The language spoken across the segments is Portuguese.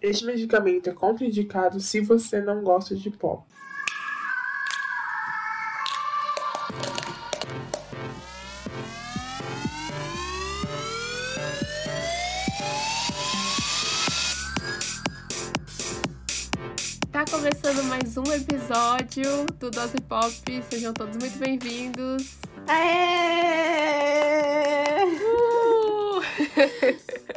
Este medicamento é contraindicado se você não gosta de pó. Tá começando mais um episódio do Dose Pop. Sejam todos muito bem-vindos. Aê! Uh!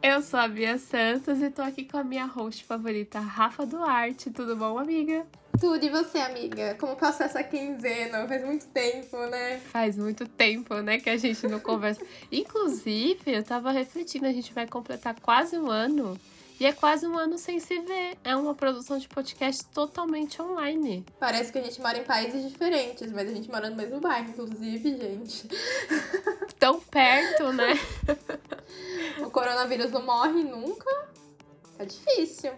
Eu sou a Bia Santos e tô aqui com a minha host favorita, Rafa Duarte. Tudo bom, amiga? Tudo e você, amiga? Como passou essa quinzena? Faz muito tempo, né? Faz muito tempo, né, que a gente não conversa. Inclusive, eu tava refletindo, a gente vai completar quase um ano. E é quase um ano sem se ver. É uma produção de podcast totalmente online. Parece que a gente mora em países diferentes, mas a gente mora no mesmo bairro, inclusive, gente. Tão perto, né? O coronavírus não morre nunca. É difícil.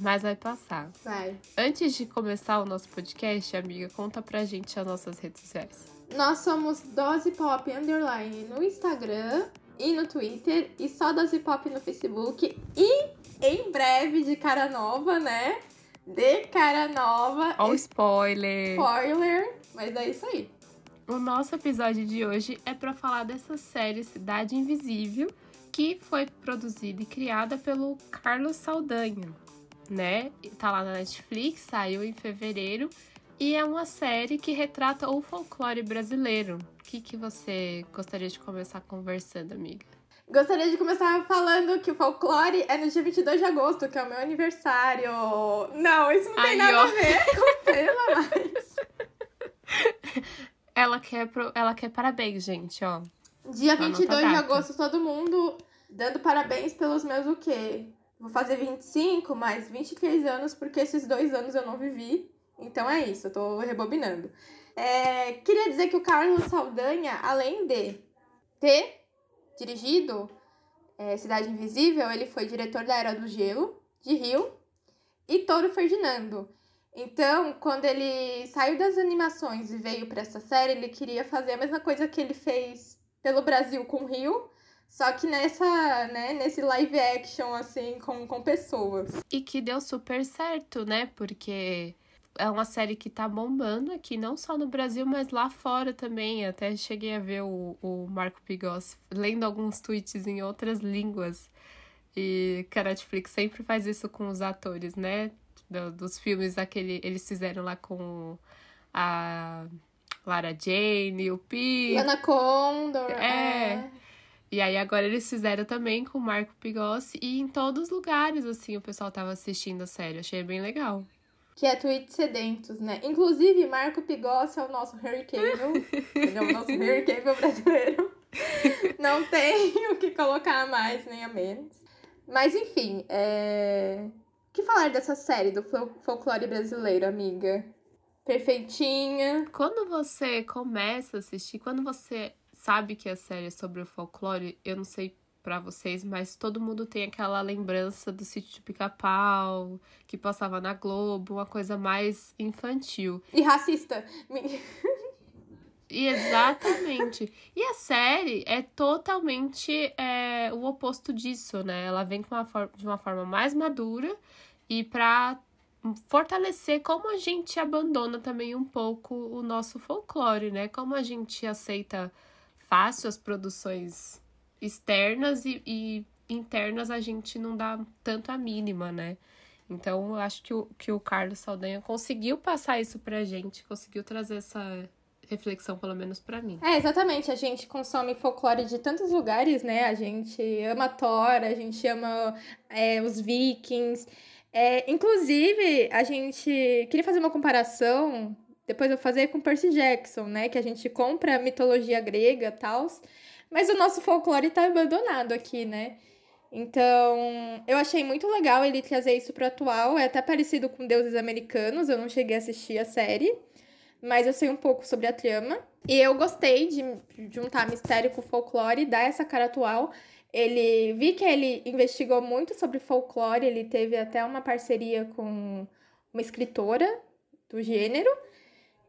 Mas vai passar. Vai. Antes de começar o nosso podcast, amiga, conta pra gente as nossas redes sociais. Nós somos Dose Pop Underline no Instagram e no Twitter. E só Dose Pop no Facebook. E em breve, de cara nova, né? De cara nova. Ó o spoiler! Spoiler. Mas é isso aí. O nosso episódio de hoje é para falar dessa série Cidade Invisível, que foi produzida e criada pelo Carlos Saldanha, né? Tá lá na Netflix, saiu em fevereiro e é uma série que retrata o folclore brasileiro. O que, que você gostaria de começar conversando, amiga? Gostaria de começar falando que o folclore é no dia 22 de agosto, que é o meu aniversário. Não, isso não tem Aí, nada ó. a ver com o tema, mas... Ela quer, pro- ela quer parabéns, gente, ó. Dia Anota a 22 de agosto, todo mundo dando parabéns pelos meus o quê? Vou fazer 25, mais 23 anos, porque esses dois anos eu não vivi. Então é isso, eu tô rebobinando. É, queria dizer que o Carlos Saldanha, além de ter dirigido é, Cidade Invisível, ele foi diretor da Era do Gelo, de Rio, e Touro Ferdinando. Então, quando ele saiu das animações e veio pra essa série, ele queria fazer a mesma coisa que ele fez pelo Brasil com Rio, só que nessa, né, nesse live action, assim, com, com pessoas. E que deu super certo, né? Porque é uma série que tá bombando aqui, não só no Brasil, mas lá fora também. Até cheguei a ver o, o Marco Pigossi lendo alguns tweets em outras línguas. E que a Netflix sempre faz isso com os atores, né? Do- dos filmes daquele. Eles fizeram lá com a Lara Jane, o Pi. Lana Condor, É. é. E aí agora eles fizeram também com o Marco Pigossi e em todos os lugares, assim, o pessoal tava assistindo a série. Achei bem legal. Que é Tweets Sedentos, né? Inclusive, Marco Pigossi é o nosso Harry Cavill. Ele é o nosso Harry Cavill brasileiro. Não tem o que colocar a mais nem a menos. Mas, enfim, é... O que falar dessa série do fol- folclore brasileiro, amiga? Perfeitinha. Quando você começa a assistir, quando você sabe que a série é sobre o folclore, eu não sei pra vocês, mas todo mundo tem aquela lembrança do sítio de pica-pau, que passava na Globo, uma coisa mais infantil. E racista. Me- E Exatamente. E a série é totalmente é, o oposto disso, né? Ela vem com uma de uma forma mais madura e pra fortalecer como a gente abandona também um pouco o nosso folclore, né? Como a gente aceita fácil as produções externas e, e internas a gente não dá tanto a mínima, né? Então, eu acho que o, que o Carlos Saldanha conseguiu passar isso pra gente, conseguiu trazer essa reflexão, pelo menos pra mim. É, exatamente. A gente consome folclore de tantos lugares, né? A gente ama Thor, a gente ama é, os vikings. É, inclusive, a gente queria fazer uma comparação, depois eu vou fazer com Percy Jackson, né? Que a gente compra mitologia grega e tal, mas o nosso folclore tá abandonado aqui, né? Então, eu achei muito legal ele trazer isso pro atual. É até parecido com Deuses Americanos, eu não cheguei a assistir a série mas eu sei um pouco sobre a trama. E eu gostei de juntar mistério com folclore dar essa cara atual. Ele vi que ele investigou muito sobre folclore, ele teve até uma parceria com uma escritora do gênero.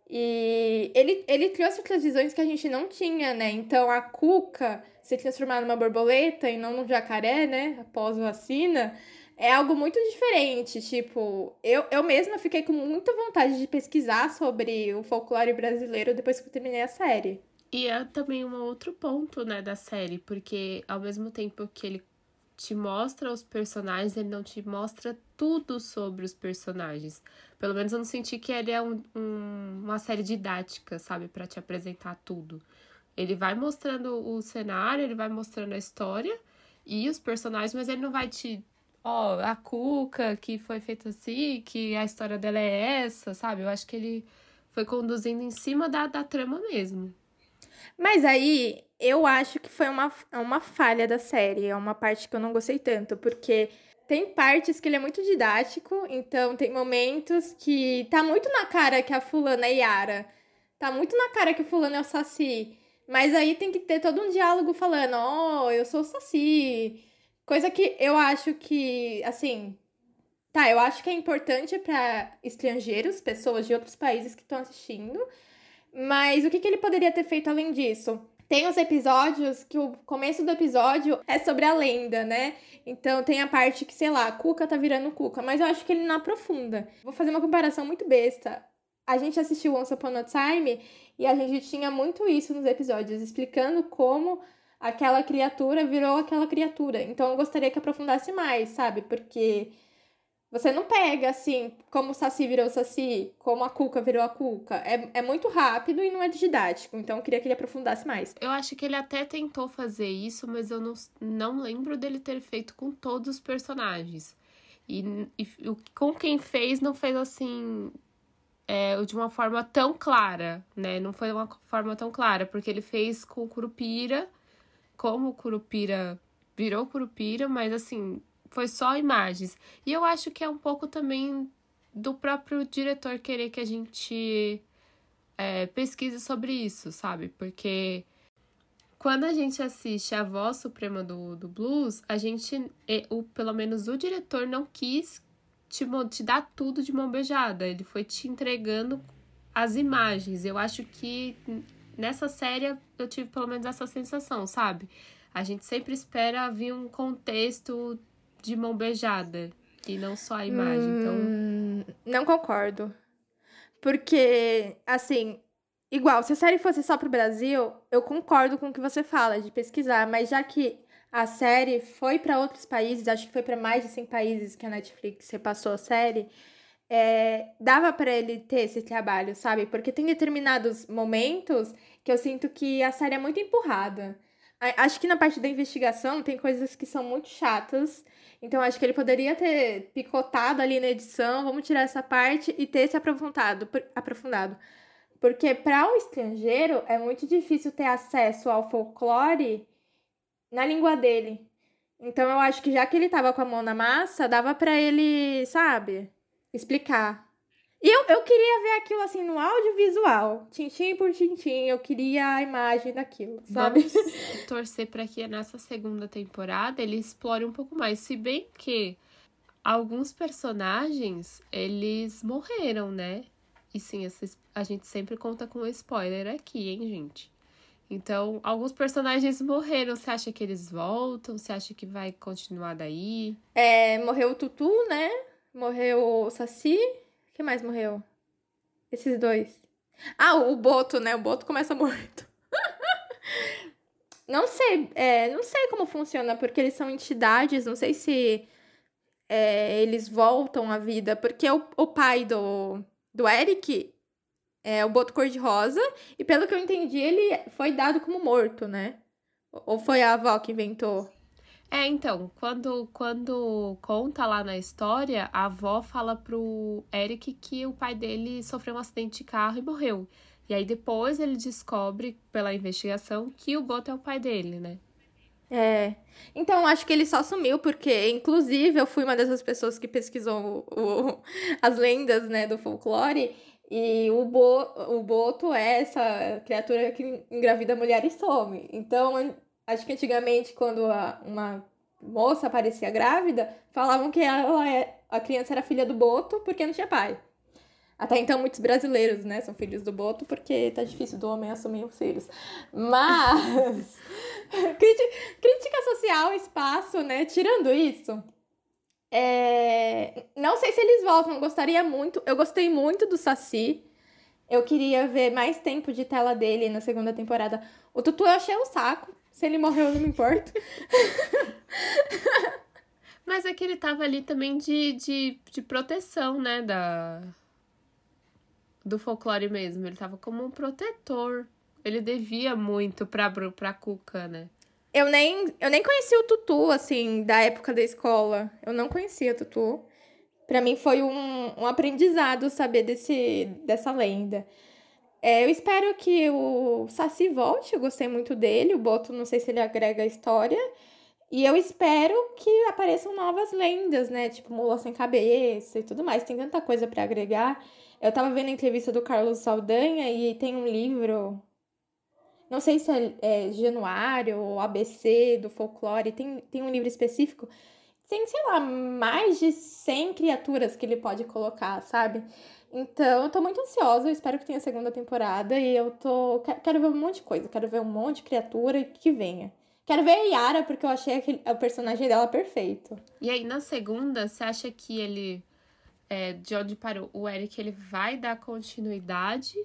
E ele, ele trouxe outras visões que a gente não tinha, né? Então a Cuca se transformar numa borboleta e não num jacaré, né? Após vacina, é algo muito diferente. Tipo, eu, eu mesma fiquei com muita vontade de pesquisar sobre o folclore brasileiro depois que eu terminei a série. E é também um outro ponto, né, da série, porque ao mesmo tempo que ele te mostra os personagens, ele não te mostra tudo sobre os personagens. Pelo menos eu não senti que ele é um, um, uma série didática, sabe, para te apresentar tudo. Ele vai mostrando o cenário, ele vai mostrando a história e os personagens, mas ele não vai te. Ó, oh, a Cuca, que foi feita assim, que a história dela é essa, sabe? Eu acho que ele foi conduzindo em cima da, da trama mesmo. Mas aí, eu acho que foi uma, uma falha da série. É uma parte que eu não gostei tanto, porque tem partes que ele é muito didático, então tem momentos que tá muito na cara que a fulana é Yara. Tá muito na cara que o fulano é o Saci. Mas aí tem que ter todo um diálogo falando, ó, oh, eu sou o Saci. Coisa que eu acho que, assim. Tá, eu acho que é importante para estrangeiros, pessoas de outros países que estão assistindo. Mas o que, que ele poderia ter feito além disso? Tem os episódios que o começo do episódio é sobre a lenda, né? Então tem a parte que, sei lá, Cuca tá virando Cuca, mas eu acho que ele não aprofunda. Vou fazer uma comparação muito besta. A gente assistiu Once Upon a Time e a gente tinha muito isso nos episódios, explicando como aquela criatura virou aquela criatura. Então eu gostaria que aprofundasse mais, sabe? Porque você não pega, assim, como o Saci virou Saci, como a Cuca virou a Cuca. É, é muito rápido e não é didático. Então eu queria que ele aprofundasse mais. Eu acho que ele até tentou fazer isso, mas eu não, não lembro dele ter feito com todos os personagens. E, e com quem fez, não fez assim. É, de uma forma tão clara, né? Não foi uma forma tão clara, porque ele fez com o Curupira, como o Curupira virou Curupira, mas assim, foi só imagens. E eu acho que é um pouco também do próprio diretor querer que a gente é, pesquise sobre isso, sabe? Porque quando a gente assiste a voz suprema do, do blues, a gente, o, pelo menos o diretor, não quis te, te dar tudo de mão beijada. Ele foi te entregando as imagens. Eu acho que nessa série eu tive pelo menos essa sensação, sabe? A gente sempre espera vir um contexto de mão beijada e não só a imagem. Hum, então. Não concordo. Porque, assim, igual, se a série fosse só pro Brasil, eu concordo com o que você fala de pesquisar, mas já que a série foi para outros países, acho que foi para mais de 100 países que a Netflix repassou a série, é, dava para ele ter esse trabalho, sabe? Porque tem determinados momentos que eu sinto que a série é muito empurrada. Acho que na parte da investigação tem coisas que são muito chatas então, acho que ele poderia ter picotado ali na edição, vamos tirar essa parte e ter se aprofundado. aprofundado. Porque para o estrangeiro é muito difícil ter acesso ao folclore na língua dele. Então, eu acho que já que ele tava com a mão na massa, dava para ele, sabe, explicar. E eu, eu queria ver aquilo assim no audiovisual, tintim por tintim, eu queria a imagem daquilo, sabe? Vamos torcer para que nessa segunda temporada ele explore um pouco mais, se bem que alguns personagens, eles morreram, né? E sim, a gente sempre conta com spoiler aqui, hein, gente? Então, alguns personagens morreram. Você acha que eles voltam? Você acha que vai continuar daí? É, morreu o Tutu, né? Morreu o Saci. Quem mais morreu? Esses dois. Ah, o Boto, né? O Boto começa morto. não sei, é, não sei como funciona, porque eles são entidades, não sei se é, eles voltam à vida, porque o, o pai do, do Eric é o Boto Cor-de-Rosa, e pelo que eu entendi, ele foi dado como morto, né? Ou foi a avó que inventou? É, então, quando, quando conta lá na história, a avó fala pro Eric que o pai dele sofreu um acidente de carro e morreu. E aí depois ele descobre, pela investigação, que o Boto é o pai dele, né? É. Então, acho que ele só sumiu, porque, inclusive, eu fui uma dessas pessoas que pesquisou o, o, as lendas, né, do folclore. E o, Bo, o Boto é essa criatura que engravida mulher e some. Então, acho que antigamente, quando a, uma moça aparecia grávida, falavam que ela é, a criança era filha do Boto porque não tinha pai. Até então, muitos brasileiros, né, são filhos do Boto, porque tá difícil do homem assumir os filhos. Mas. crítica social, espaço, né? Tirando isso. É... Não sei se eles voltam, gostaria muito. Eu gostei muito do Saci. Eu queria ver mais tempo de tela dele na segunda temporada. O Tutu eu achei o saco. Se ele morreu, eu não me importo. Mas é que ele tava ali também de, de, de proteção, né? Da, do folclore mesmo. Ele tava como um protetor. Ele devia muito pra, pra Cuca, né? Eu nem, eu nem conhecia o Tutu, assim, da época da escola. Eu não conhecia o Tutu. Pra mim foi um, um aprendizado saber desse, dessa lenda. É, eu espero que o Saci volte, eu gostei muito dele. O Boto, não sei se ele agrega a história. E eu espero que apareçam novas lendas, né? Tipo, Mula Sem Cabeça e tudo mais. Tem tanta coisa para agregar. Eu tava vendo a entrevista do Carlos Saldanha e tem um livro. Não sei se é, é Januário ou ABC do folclore. Tem, tem um livro específico. Tem, sei lá, mais de 100 criaturas que ele pode colocar, sabe? Então, eu tô muito ansiosa, eu espero que tenha segunda temporada e eu tô. Quero ver um monte de coisa, quero ver um monte de criatura que venha. Quero ver a Yara, porque eu achei aquele, o personagem dela perfeito. E aí, na segunda, você acha que ele. É, de onde parou? O Eric ele vai dar continuidade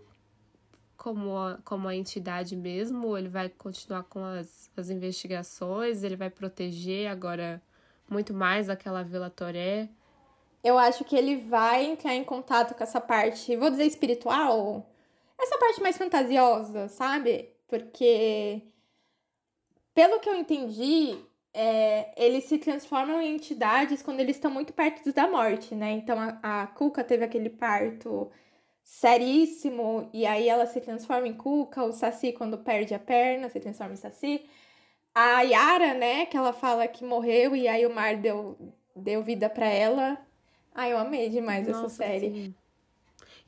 como a, como a entidade mesmo? Ou ele vai continuar com as, as investigações? Ele vai proteger agora muito mais aquela Vila Toré? Eu acho que ele vai entrar em contato com essa parte, vou dizer espiritual, essa parte mais fantasiosa, sabe? Porque pelo que eu entendi, é, eles se transformam em entidades quando eles estão muito perto da morte, né? Então a, a Cuca teve aquele parto seríssimo, e aí ela se transforma em Cuca, o Saci, quando perde a perna, se transforma em Saci. A Yara, né, que ela fala que morreu e aí o mar deu, deu vida para ela. Ai, eu amei demais Nossa, essa série. Sim.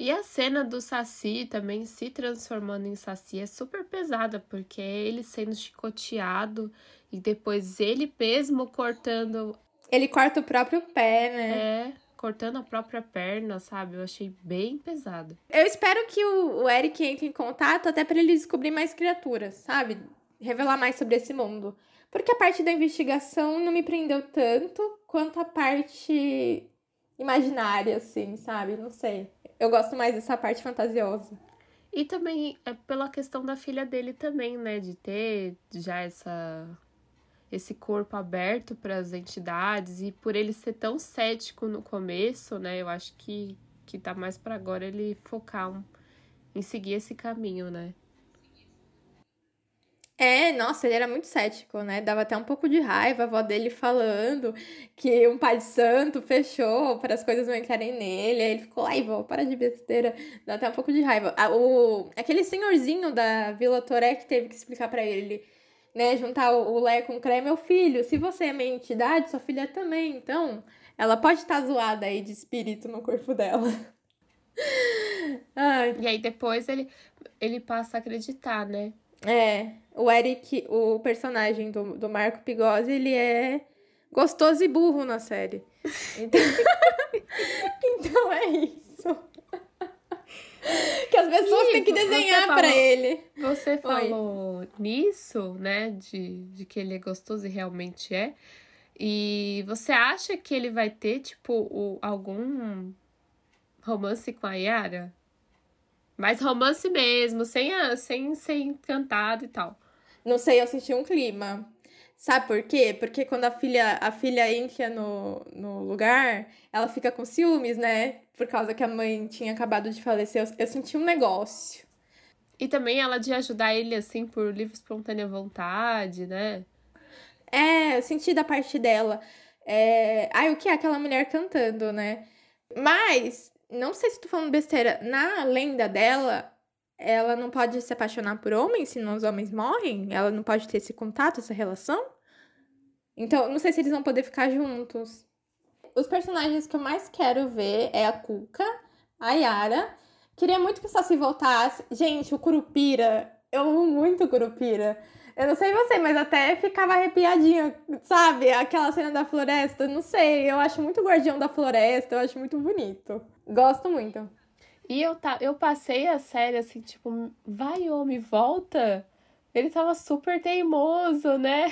E a cena do Saci também se transformando em Saci é super pesada, porque é ele sendo chicoteado e depois ele mesmo cortando. Ele corta o próprio pé, né? É, cortando a própria perna, sabe? Eu achei bem pesado. Eu espero que o, o Eric entre em contato até para ele descobrir mais criaturas, sabe? Revelar mais sobre esse mundo. Porque a parte da investigação não me prendeu tanto quanto a parte imaginária, assim, sabe? Não sei. Eu gosto mais dessa parte fantasiosa. E também é pela questão da filha dele também, né? De ter já essa esse corpo aberto para as entidades e por ele ser tão cético no começo, né? Eu acho que que tá mais para agora ele focar um, em seguir esse caminho, né? É, nossa, ele era muito cético, né? Dava até um pouco de raiva a avó dele falando que um pai de santo fechou para as coisas não entrarem nele. Aí ele ficou, ai, vó, para de besteira. Dá até um pouco de raiva. O, aquele senhorzinho da Vila Toré que teve que explicar para ele, né? Juntar o, o Lé com o Cré, meu filho, se você é minha entidade, sua filha também. Então, ela pode estar tá zoada aí de espírito no corpo dela. ai. E aí depois ele, ele passa a acreditar, né? É, o Eric, o personagem do, do Marco Pigozzi, ele é gostoso e burro na série. Então, então é isso. que as pessoas têm que desenhar para ele. Você falou Oi. nisso, né? De, de que ele é gostoso e realmente é. E você acha que ele vai ter, tipo, o, algum romance com a Yara? Mais romance mesmo, sem, a, sem ser encantado e tal. Não sei, eu senti um clima. Sabe por quê? Porque quando a filha, a filha entra no, no lugar, ela fica com ciúmes, né? Por causa que a mãe tinha acabado de falecer. Eu, eu senti um negócio. E também ela de ajudar ele, assim, por livre espontânea vontade, né? É, eu senti da parte dela. É... Ai, o que é aquela mulher cantando, né? Mas não sei se tô falando besteira, na lenda dela, ela não pode se apaixonar por homens, senão os homens morrem? Ela não pode ter esse contato, essa relação? Então, não sei se eles vão poder ficar juntos. Os personagens que eu mais quero ver é a Cuca, a Yara. Queria muito que o Saci voltasse. Gente, o Curupira. Eu amo muito o Curupira. Eu não sei você, mas até ficava arrepiadinha, sabe? Aquela cena da floresta, não sei. Eu acho muito guardião da floresta, eu acho muito bonito. Gosto muito. E eu, tá, eu passei a série assim, tipo, vai, homem, volta. Ele tava super teimoso, né?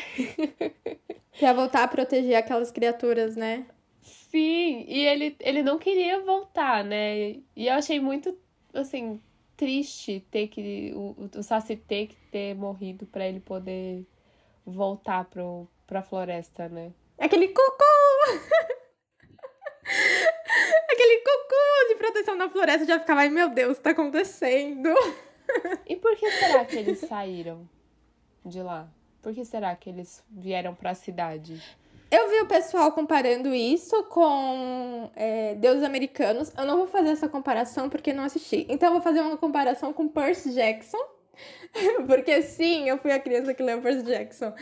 Pra voltar a proteger aquelas criaturas, né? Sim, e ele, ele não queria voltar, né? E eu achei muito, assim, triste ter que. O, o Saci ter que ter morrido para ele poder voltar pro, pra floresta, né? Aquele cucu! Aquele cucu de proteção na floresta já ficava, ai meu Deus, tá acontecendo? E por que será que eles saíram de lá? Por que será que eles vieram para a cidade? Eu vi o pessoal comparando isso com é, Deuses Americanos. Eu não vou fazer essa comparação porque não assisti. Então eu vou fazer uma comparação com Percy Jackson. porque sim, eu fui a criança que leu Percy Jackson.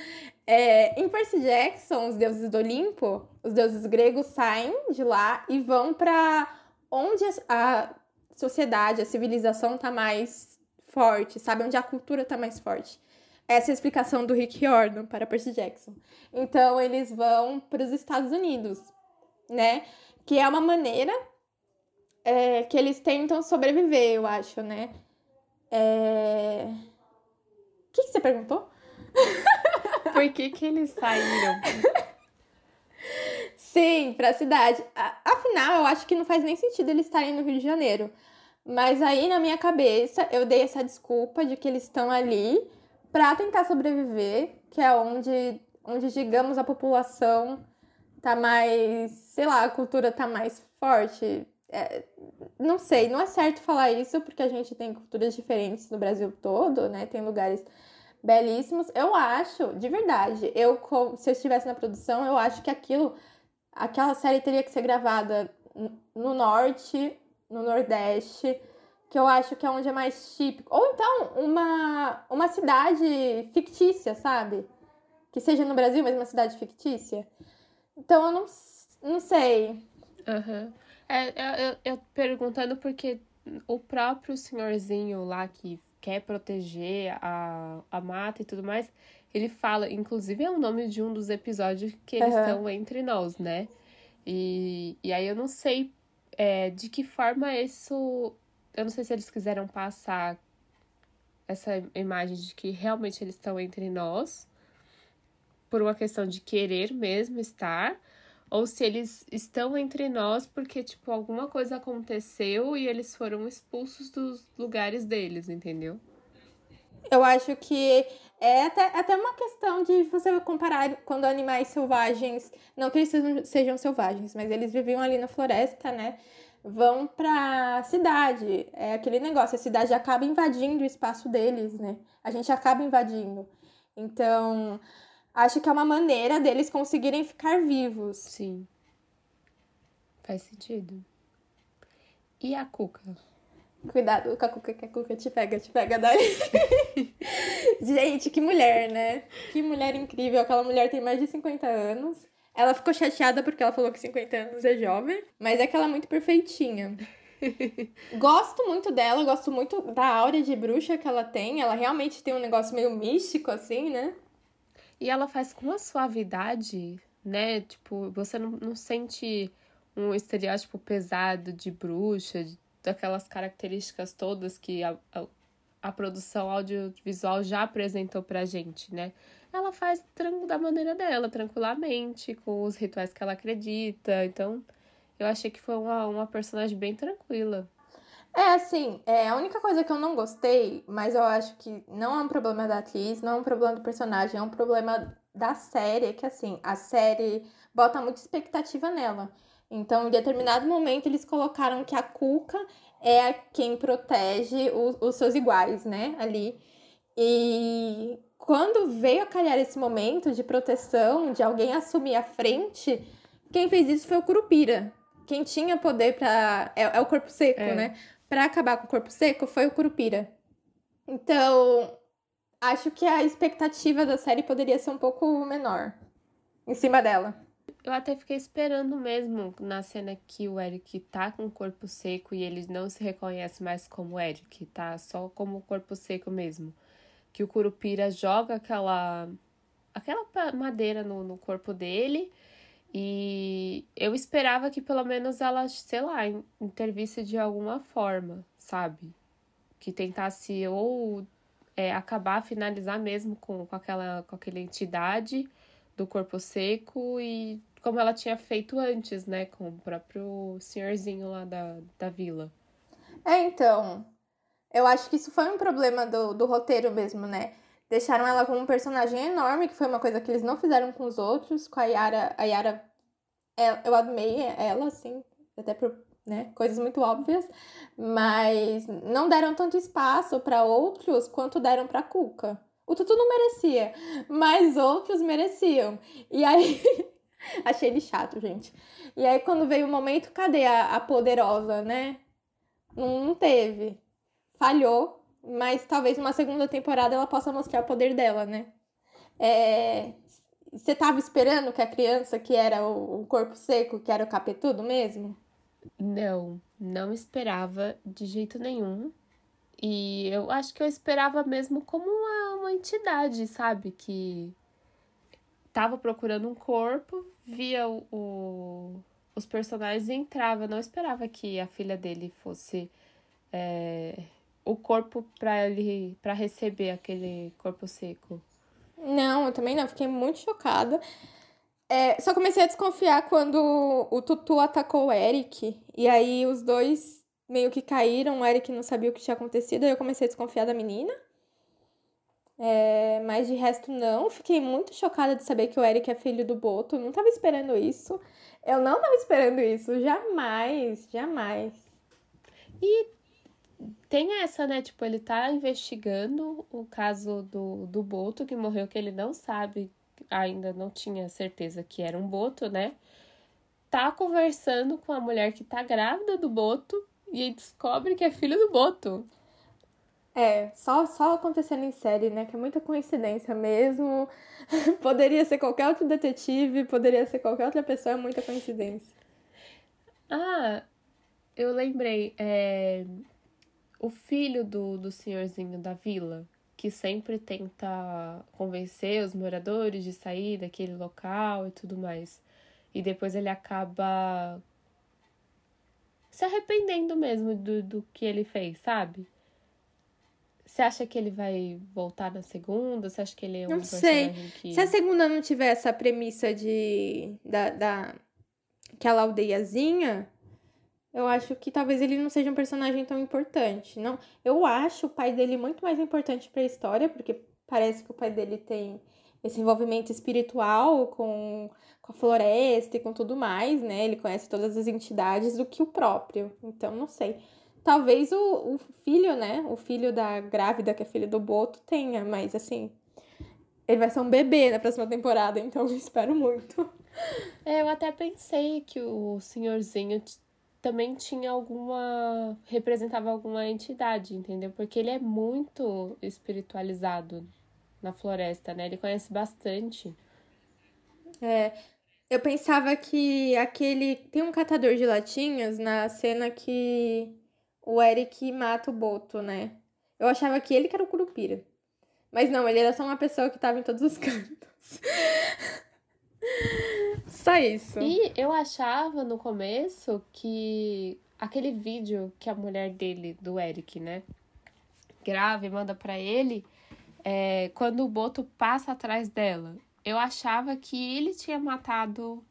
É, em Percy Jackson, os deuses do Olimpo, os deuses gregos saem de lá e vão para onde a sociedade, a civilização tá mais forte, sabe? Onde a cultura tá mais forte. Essa é a explicação do Rick Riordan para Percy Jackson. Então, eles vão para os Estados Unidos, né? Que é uma maneira é, que eles tentam sobreviver, eu acho, né? É... O que, que você perguntou? Por que, que eles saíram? Sim, para a cidade. Afinal, eu acho que não faz nem sentido eles estarem no Rio de Janeiro. Mas aí, na minha cabeça, eu dei essa desculpa de que eles estão ali para tentar sobreviver, que é onde, onde, digamos, a população tá mais, sei lá, a cultura tá mais forte. É, não sei, não é certo falar isso porque a gente tem culturas diferentes no Brasil todo, né? Tem lugares belíssimos. Eu acho, de verdade, eu se eu estivesse na produção, eu acho que aquilo, aquela série teria que ser gravada no norte, no nordeste, que eu acho que é onde é mais típico. Ou então uma, uma cidade fictícia, sabe? Que seja no Brasil, mas uma cidade fictícia. Então eu não, não sei. Uhum. É, eu, eu perguntando porque o próprio senhorzinho lá que quer proteger a, a mata e tudo mais, ele fala, inclusive é o nome de um dos episódios que eles uhum. estão entre nós, né? E, e aí eu não sei é, de que forma isso eu não sei se eles quiseram passar essa imagem de que realmente eles estão entre nós, por uma questão de querer mesmo estar, ou se eles estão entre nós porque, tipo, alguma coisa aconteceu e eles foram expulsos dos lugares deles, entendeu? Eu acho que é até, até uma questão de você comparar quando animais selvagens, não que eles sejam, sejam selvagens, mas eles viviam ali na floresta, né? vão para cidade. É aquele negócio, a cidade acaba invadindo o espaço deles, né? A gente acaba invadindo. Então, acho que é uma maneira deles conseguirem ficar vivos. Sim. Faz sentido. E a Cuca? Cuidado com a Cuca, que a Cuca te pega, te pega daí. Gente, que mulher, né? Que mulher incrível. Aquela mulher tem mais de 50 anos. Ela ficou chateada porque ela falou que 50 anos é jovem, mas é que ela é muito perfeitinha. gosto muito dela, gosto muito da áurea de bruxa que ela tem. Ela realmente tem um negócio meio místico, assim, né? E ela faz com uma suavidade, né? Tipo, você não, não sente um estereótipo pesado de bruxa, daquelas características todas que a, a, a produção audiovisual já apresentou pra gente, né? ela faz da maneira dela, tranquilamente, com os rituais que ela acredita. Então, eu achei que foi uma, uma personagem bem tranquila. É, assim, é, a única coisa que eu não gostei, mas eu acho que não é um problema da atriz, não é um problema do personagem, é um problema da série, que assim, a série bota muita expectativa nela. Então, em determinado momento, eles colocaram que a Cuca é quem protege os, os seus iguais, né, ali. E quando veio a calhar esse momento de proteção, de alguém assumir a frente, quem fez isso foi o Curupira. Quem tinha poder para é, é, o corpo seco, é. né? Para acabar com o corpo seco foi o Curupira. Então, acho que a expectativa da série poderia ser um pouco menor em cima dela. Eu até fiquei esperando mesmo na cena que o Eric tá com o corpo seco e ele não se reconhece mais como Eric, tá só como corpo seco mesmo que o Curupira joga aquela aquela madeira no, no corpo dele e, eu esperava que pelo menos ela, sei lá, intervisse de alguma forma, sabe? Que tentasse ou é, acabar, finalizar mesmo com, com, aquela, com aquela entidade do corpo seco e como ela tinha feito antes, né? Com o próprio senhorzinho lá da, da vila. É, então. Eu acho que isso foi um problema do, do roteiro mesmo, né? Deixaram ela como um personagem enorme, que foi uma coisa que eles não fizeram com os outros. Com a Yara. A Yara. É, eu amei ela, assim. Até por né? Coisas muito óbvias, mas não deram tanto espaço para outros quanto deram para Cuca. O Tutu não merecia, mas outros mereciam. E aí achei ele chato, gente. E aí quando veio o momento, cadê a, a poderosa, né? Não, não teve. Falhou, mas talvez uma segunda temporada ela possa mostrar o poder dela, né? É, você tava esperando que a criança que era o corpo seco, que era o capetudo mesmo? Não, não esperava de jeito nenhum. E eu acho que eu esperava mesmo como uma, uma entidade, sabe? Que tava procurando um corpo, via o, o, os personagens e entrava. Eu não esperava que a filha dele fosse é, o corpo para ele para receber aquele corpo seco. Não, eu também não. Fiquei muito chocada. É, só comecei a desconfiar quando o Tutu atacou o Eric. E aí os dois meio que caíram. O Eric não sabia o que tinha acontecido. Aí eu comecei a desconfiar da menina. É, mas de resto, não. Fiquei muito chocada de saber que o Eric é filho do Boto. Não tava esperando isso. Eu não tava esperando isso. Jamais, jamais. E tem essa, né? Tipo, ele tá investigando o caso do, do Boto que morreu, que ele não sabe ainda não tinha certeza que era um boto, né? Tá conversando com a mulher que tá grávida do boto e descobre que é filho do boto. É, só, só acontecendo em série, né? Que é muita coincidência mesmo. poderia ser qualquer outro detetive, poderia ser qualquer outra pessoa, é muita coincidência. Ah, eu lembrei. É... O filho do, do senhorzinho da vila, que sempre tenta convencer os moradores de sair daquele local e tudo mais. E depois ele acaba se arrependendo mesmo do, do que ele fez, sabe? Você acha que ele vai voltar na segunda? Você acha que ele é um não sei. Que... Se a segunda não tiver essa premissa de da, da aquela aldeiazinha, eu acho que talvez ele não seja um personagem tão importante. Não, eu acho o pai dele muito mais importante para a história, porque parece que o pai dele tem esse envolvimento espiritual com, com a floresta e com tudo mais, né? Ele conhece todas as entidades do que o próprio. Então, não sei. Talvez o, o filho, né? O filho da grávida, que é filho do Boto, tenha, mas assim. Ele vai ser um bebê na próxima temporada, então eu espero muito. É, eu até pensei que o senhorzinho também tinha alguma. representava alguma entidade, entendeu? Porque ele é muito espiritualizado na floresta, né? Ele conhece bastante. É. Eu pensava que aquele. Tem um catador de latinhas na cena que o Eric mata o Boto, né? Eu achava que ele que era o Curupira. Mas não, ele era só uma pessoa que tava em todos os cantos. Só isso. E eu achava no começo que aquele vídeo que a mulher dele, do Eric, né, grava e manda para ele, é, quando o Boto passa atrás dela, eu achava que ele tinha matado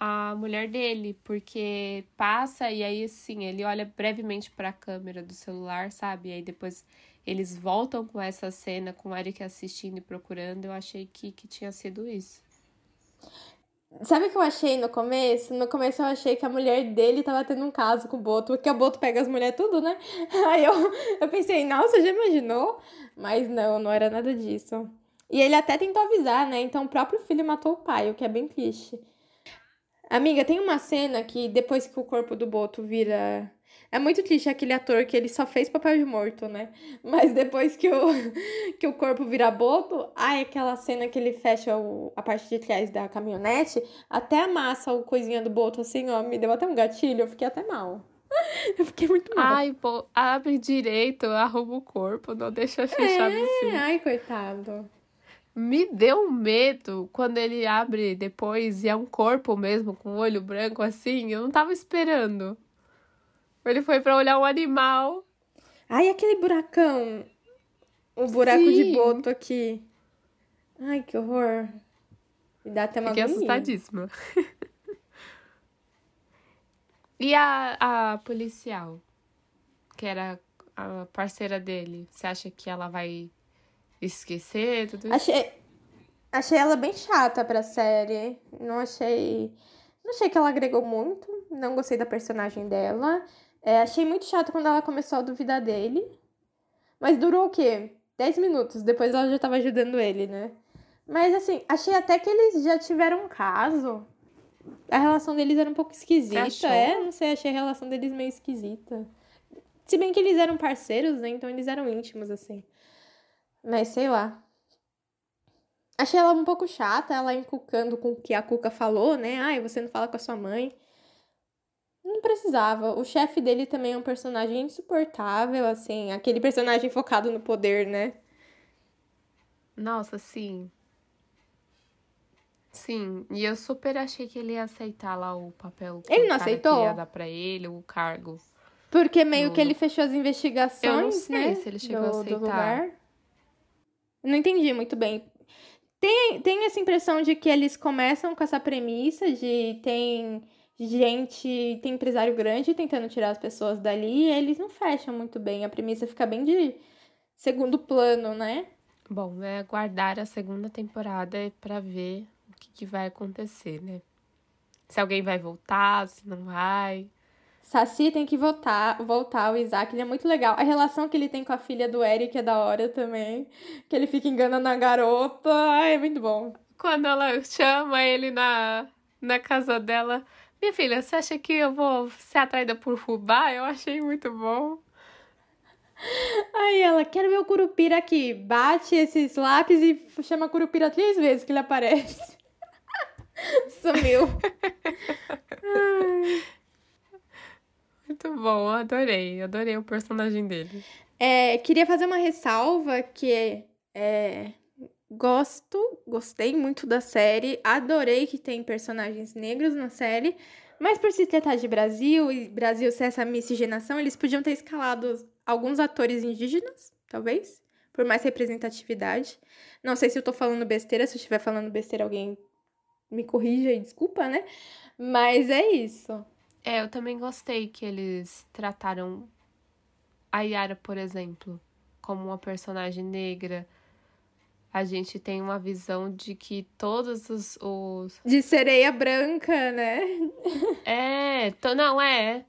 a mulher dele, porque passa e aí assim, ele olha brevemente para a câmera do celular, sabe? E aí depois eles voltam com essa cena com o Eric assistindo e procurando. Eu achei que, que tinha sido isso. Sabe o que eu achei no começo? No começo eu achei que a mulher dele tava tendo um caso com o Boto, porque o Boto pega as mulheres tudo, né? Aí eu, eu pensei, nossa, já imaginou? Mas não, não era nada disso. E ele até tentou avisar, né? Então o próprio filho matou o pai, o que é bem triste. Amiga, tem uma cena que depois que o corpo do Boto vira é muito triste aquele ator que ele só fez papel de morto, né? Mas depois que o, que o corpo vira boto, ai, aquela cena que ele fecha o, a parte de trás da caminhonete, até amassa o coisinha do boto assim, ó, me deu até um gatilho, eu fiquei até mal. Eu fiquei muito mal. Ai, pô, abre direito, arruma o corpo, não deixa fechado é, assim. Ai, coitado. Me deu um medo quando ele abre depois e é um corpo mesmo, com o olho branco assim. Eu não tava esperando. Ele foi pra olhar um animal. Ai, aquele buracão. O buraco de Sim. boto aqui. Ai, que horror. Me dá até uma Fiquei agonia. assustadíssima. e a, a policial, que era a parceira dele, você acha que ela vai esquecer tudo isso? Achei, achei ela bem chata pra série. Não achei. Não achei que ela agregou muito. Não gostei da personagem dela. É, achei muito chato quando ela começou a duvidar dele. Mas durou o quê? 10 minutos. Depois ela já tava ajudando ele, né? Mas assim, achei até que eles já tiveram um caso. A relação deles era um pouco esquisita. É, não sei, achei a relação deles meio esquisita. Se bem que eles eram parceiros, né? Então eles eram íntimos, assim. Mas sei lá. Achei ela um pouco chata, ela encucando com o que a Cuca falou, né? Ai, você não fala com a sua mãe. Não precisava. O chefe dele também é um personagem insuportável, assim. Aquele personagem focado no poder, né? Nossa, sim. Sim, e eu super achei que ele ia aceitar lá o papel que Ele não aceitou? queria dar pra ele, o cargo. Porque meio No- que ele fechou as investigações, Eu não sei né? se ele chegou do, a do aceitar. Não entendi muito bem. Tem, tem essa impressão de que eles começam com essa premissa de tem gente, tem empresário grande tentando tirar as pessoas dali e eles não fecham muito bem. A premissa fica bem de segundo plano, né? Bom, é aguardar a segunda temporada pra ver o que, que vai acontecer, né? Se alguém vai voltar, se não vai. Saci tem que voltar, voltar, o Isaac, ele é muito legal. A relação que ele tem com a filha do Eric é da hora também. Que ele fica enganando a garota. Ai, é muito bom. Quando ela chama ele na, na casa dela, minha filha, você acha que eu vou ser atraída por fubá? Eu achei muito bom. Aí ela, quero ver o Curupira aqui. Bate esses lápis e chama Curupira três vezes que ele aparece. Sumiu. Muito bom, adorei. Adorei o personagem dele. É, queria fazer uma ressalva que é, gosto, gostei muito da série, adorei que tem personagens negros na série, mas por se tratar de Brasil e Brasil ser essa miscigenação, eles podiam ter escalado alguns atores indígenas, talvez, por mais representatividade. Não sei se eu tô falando besteira, se eu estiver falando besteira, alguém me corrija e desculpa, né? Mas é isso. É, eu também gostei que eles trataram a Yara, por exemplo, como uma personagem negra. A gente tem uma visão de que todos os. os... De sereia branca, né? É, to- não, é.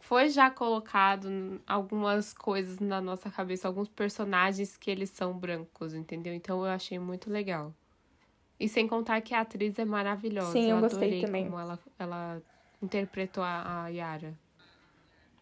Foi já colocado algumas coisas na nossa cabeça, alguns personagens que eles são brancos, entendeu? Então eu achei muito legal. E sem contar que a atriz é maravilhosa. Sim, eu gostei adorei também. como ela, ela interpretou a, a Yara.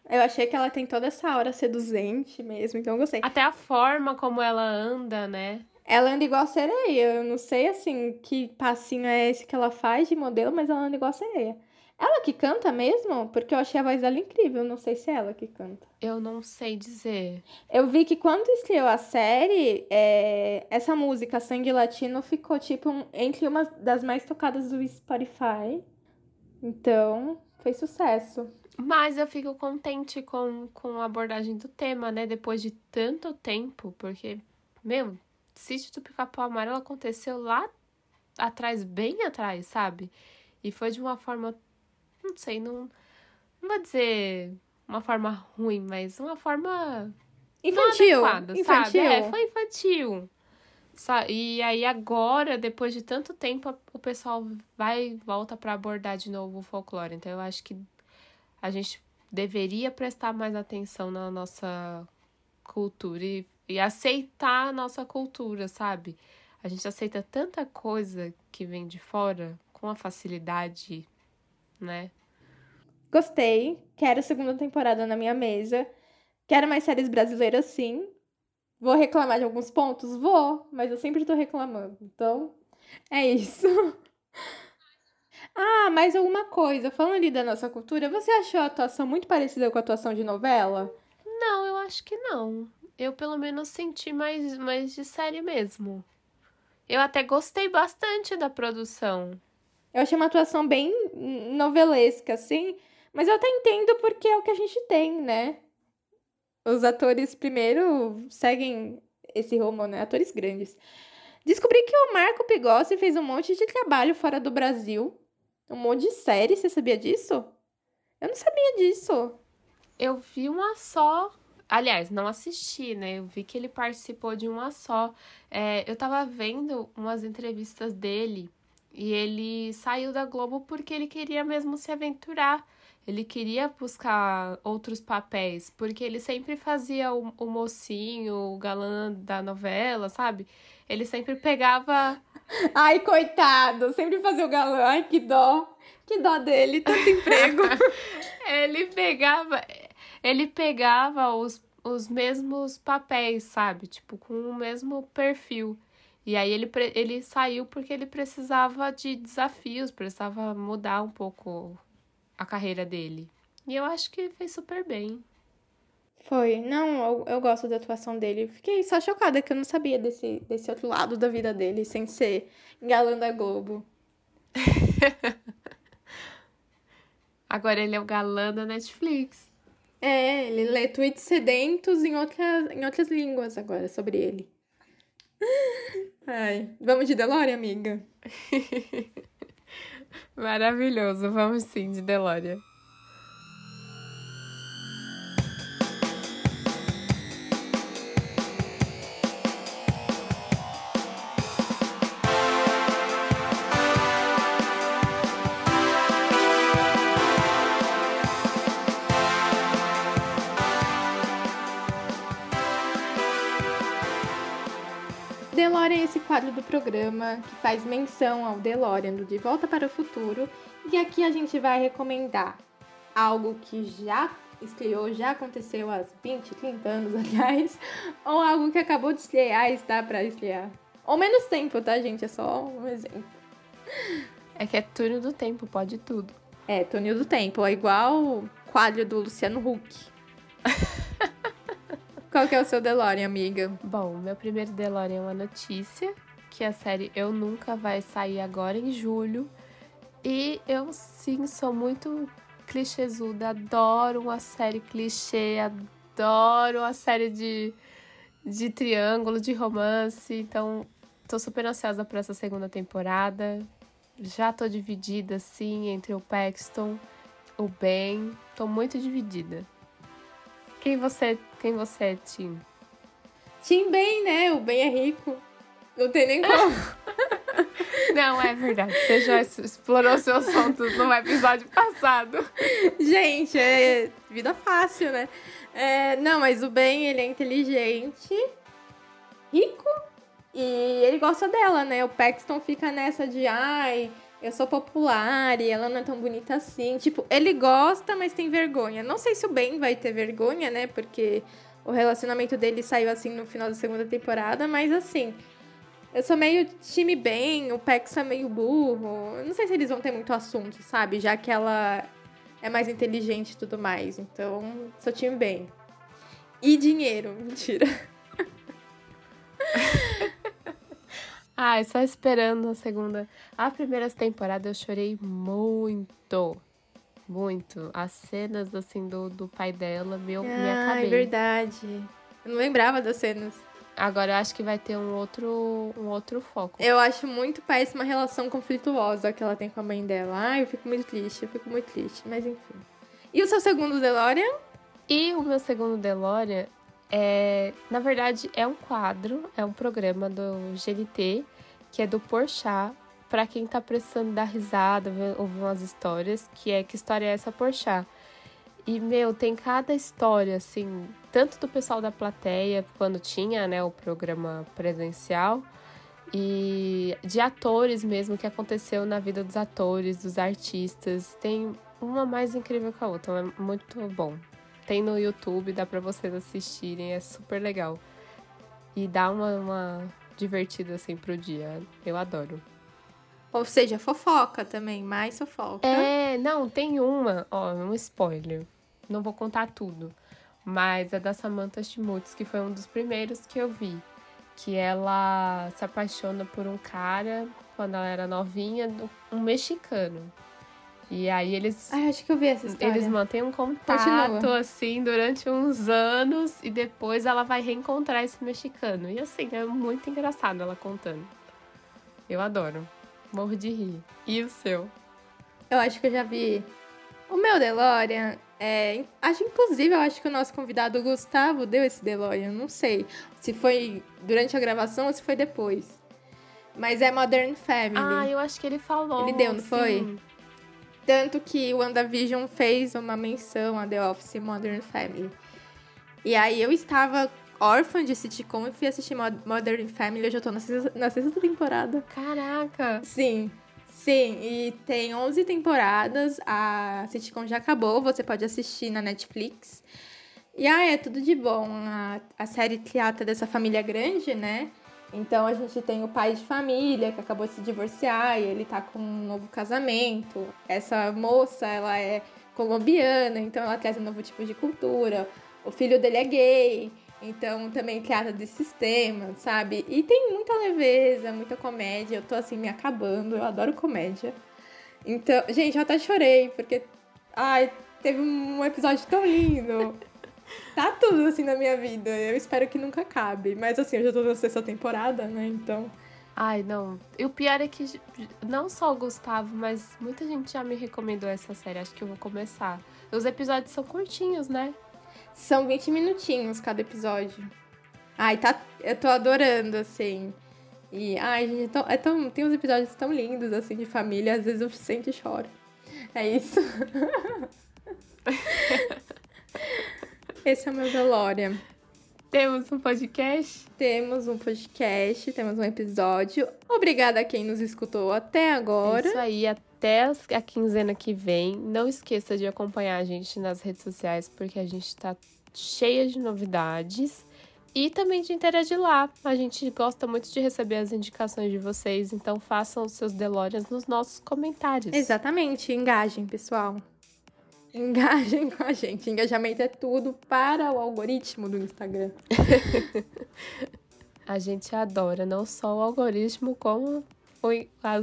Eu achei que ela tem toda essa aura seduzente mesmo, então eu gostei. Até a forma como ela anda, né? Ela anda igual sereia. Eu não sei, assim, que passinho é esse que ela faz de modelo, mas ela anda igual sereia. Ela que canta mesmo? Porque eu achei a voz dela incrível. Não sei se é ela que canta. Eu não sei dizer. Eu vi que quando estreou a série, é, essa música Sangue Latino ficou, tipo, um- entre uma das mais tocadas do Spotify. Então, foi sucesso. Mas eu fico contente com, com a abordagem do tema, né? Depois de tanto tempo, porque, meu, Sítio do Pica-Pau Amarelo aconteceu lá atrás, bem atrás, sabe? E foi de uma forma, não sei, não, não vou dizer uma forma ruim, mas uma forma Infantil. adequada, infantil. sabe? É, foi infantil. E aí agora, depois de tanto tempo, o pessoal vai e volta pra abordar de novo o folclore. Então eu acho que a gente deveria prestar mais atenção na nossa cultura e, e aceitar a nossa cultura, sabe? A gente aceita tanta coisa que vem de fora com a facilidade, né? Gostei. Quero segunda temporada na minha mesa. Quero mais séries brasileiras, sim. Vou reclamar de alguns pontos? Vou, mas eu sempre tô reclamando. Então, é isso. ah, mais alguma coisa. Falando ali da nossa cultura, você achou a atuação muito parecida com a atuação de novela? Não, eu acho que não. Eu pelo menos senti mais, mais de série mesmo. Eu até gostei bastante da produção. Eu achei uma atuação bem novelesca, assim. Mas eu até entendo porque é o que a gente tem, né? Os atores primeiro seguem esse rumo, né? Atores grandes. Descobri que o Marco Pigossi fez um monte de trabalho fora do Brasil. Um monte de série, você sabia disso? Eu não sabia disso. Eu vi uma só. Aliás, não assisti, né? Eu vi que ele participou de uma só. É, eu tava vendo umas entrevistas dele e ele saiu da Globo porque ele queria mesmo se aventurar. Ele queria buscar outros papéis, porque ele sempre fazia o, o mocinho, o galã da novela, sabe? Ele sempre pegava. Ai, coitado, sempre fazia o galã. Ai, que dó. Que dó dele, tanto emprego. ele pegava. Ele pegava os, os mesmos papéis, sabe? Tipo, com o mesmo perfil. E aí ele, ele saiu porque ele precisava de desafios, precisava mudar um pouco a carreira dele. E eu acho que fez super bem. Foi. Não, eu, eu gosto da atuação dele. Fiquei só chocada que eu não sabia desse, desse outro lado da vida dele, sem ser galã da Globo. Agora ele é o galã da Netflix. É, ele lê tweets sedentos em, outra, em outras línguas agora sobre ele. Ai, vamos de Delória, amiga? Maravilhoso, vamos sim de Delória. Quadro do programa que faz menção ao DeLorean do De Volta para o Futuro. E aqui a gente vai recomendar algo que já estreou, já aconteceu há 20, 30 anos atrás, ou algo que acabou de estrear e está para estrear. Ou menos tempo, tá, gente? É só um exemplo. É que é túnel do tempo, pode tudo. É, túnel do tempo. É igual o quadro do Luciano Huck. Qual que é o seu DeLorean, amiga? Bom, meu primeiro DeLorean é uma notícia, que a série Eu Nunca vai sair agora em julho. E eu, sim, sou muito clichêsuda, adoro uma série clichê, adoro uma série de, de triângulo, de romance. Então, tô super ansiosa por essa segunda temporada. Já tô dividida, sim, entre o Paxton, o Ben. Tô muito dividida. Quem você, quem você é, Tim? Tim Ben, né? O Ben é rico. Não tem nem como. Não, é verdade. Você já explorou seu assunto no episódio passado. Gente, é vida fácil, né? É, não, mas o Ben, ele é inteligente, rico e ele gosta dela, né? O Paxton fica nessa de, ai, eu sou popular e ela não é tão bonita assim. Tipo, ele gosta, mas tem vergonha. Não sei se o Ben vai ter vergonha, né? Porque o relacionamento dele saiu assim no final da segunda temporada, mas assim. Eu sou meio time bem, o Pex é meio burro. Não sei se eles vão ter muito assunto, sabe? Já que ela é mais inteligente e tudo mais. Então, sou time bem. E dinheiro, mentira. Ai, só esperando a segunda. A primeira temporada eu chorei muito. Muito. As cenas, assim, do, do pai dela, meu, ah, me acabei. É verdade. Eu não lembrava das cenas. Agora eu acho que vai ter um outro, um outro foco. Eu acho muito péssima a relação conflituosa que ela tem com a mãe dela. Ai, eu fico muito triste, eu fico muito triste. Mas enfim. E o seu segundo DeLorean? E o meu segundo DeLorean é, na verdade, é um quadro, é um programa do GNT, que é do Porchat, para quem tá precisando dar risada, ouvir umas histórias, que é Que História é essa, Porchat? E, meu, tem cada história, assim, tanto do pessoal da plateia, quando tinha, né, o programa presencial, e de atores mesmo, que aconteceu na vida dos atores, dos artistas. Tem uma mais incrível que a outra, é muito bom. Tem no YouTube, dá pra vocês assistirem, é super legal. E dá uma, uma divertida assim pro dia. Eu adoro. Ou seja, fofoca também, mais fofoca. É, não, tem uma, ó, um spoiler. Não vou contar tudo. Mas é da Samantha Schmutz, que foi um dos primeiros que eu vi. que ela se apaixona por um cara quando ela era novinha, um mexicano. E aí eles. Ai, acho que eu vi essa história. Eles mantêm um contato, Continua. assim, durante uns anos e depois ela vai reencontrar esse mexicano. E assim, é muito engraçado ela contando. Eu adoro. Morro de rir. E o seu? Eu acho que eu já vi. O meu DeLorean é. Acho, inclusive, eu acho que o nosso convidado Gustavo deu esse DeLorean. Não sei se foi durante a gravação ou se foi depois. Mas é Modern Family. Ah, eu acho que ele falou. Ele deu, não sim. foi? Tanto que o WandaVision fez uma menção a The Office Modern Family. E aí eu estava órfã de sitcom e fui assistir Mo- Modern Family. Eu já tô na sexta, na sexta temporada. Caraca! Sim, sim. E tem 11 temporadas. A sitcom já acabou. Você pode assistir na Netflix. E ah, é tudo de bom. A, a série trata dessa família grande, né? Então a gente tem o pai de família que acabou de se divorciar e ele tá com um novo casamento. Essa moça, ela é colombiana, então ela traz um novo tipo de cultura. O filho dele é gay, então também trata desses temas, sabe? E tem muita leveza, muita comédia. Eu tô assim me acabando, eu adoro comédia. Então, gente, eu até chorei, porque ai, teve um episódio tão lindo. Tá tudo assim na minha vida. Eu espero que nunca acabe. Mas assim, eu já tô na sexta temporada, né? Então. Ai, não. E o pior é que não só o Gustavo, mas muita gente já me recomendou essa série. Acho que eu vou começar. Os episódios são curtinhos, né? São 20 minutinhos cada episódio. Ai, tá. Eu tô adorando, assim. E, ai, gente, é tão, é tão- tem uns episódios tão lindos, assim, de família. Às vezes eu sento e choro. É isso. Esse é o meu DeLorean. Temos um podcast. Temos um podcast, temos um episódio. Obrigada a quem nos escutou até agora. Isso aí, até a quinzena que vem. Não esqueça de acompanhar a gente nas redes sociais, porque a gente tá cheia de novidades. E também de interagir lá. A gente gosta muito de receber as indicações de vocês, então façam os seus DeLoreans nos nossos comentários. Exatamente, engajem, pessoal. Engajem com a gente. Engajamento é tudo para o algoritmo do Instagram. A gente adora não só o algoritmo, como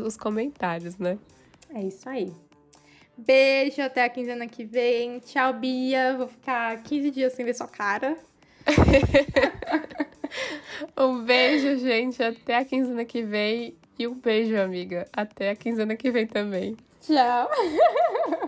os comentários, né? É isso aí. Beijo, até a quinzena que vem. Tchau, Bia. Vou ficar 15 dias sem ver sua cara. Um beijo, gente. Até a quinzena que vem. E um beijo, amiga. Até a quinzena que vem também. Tchau.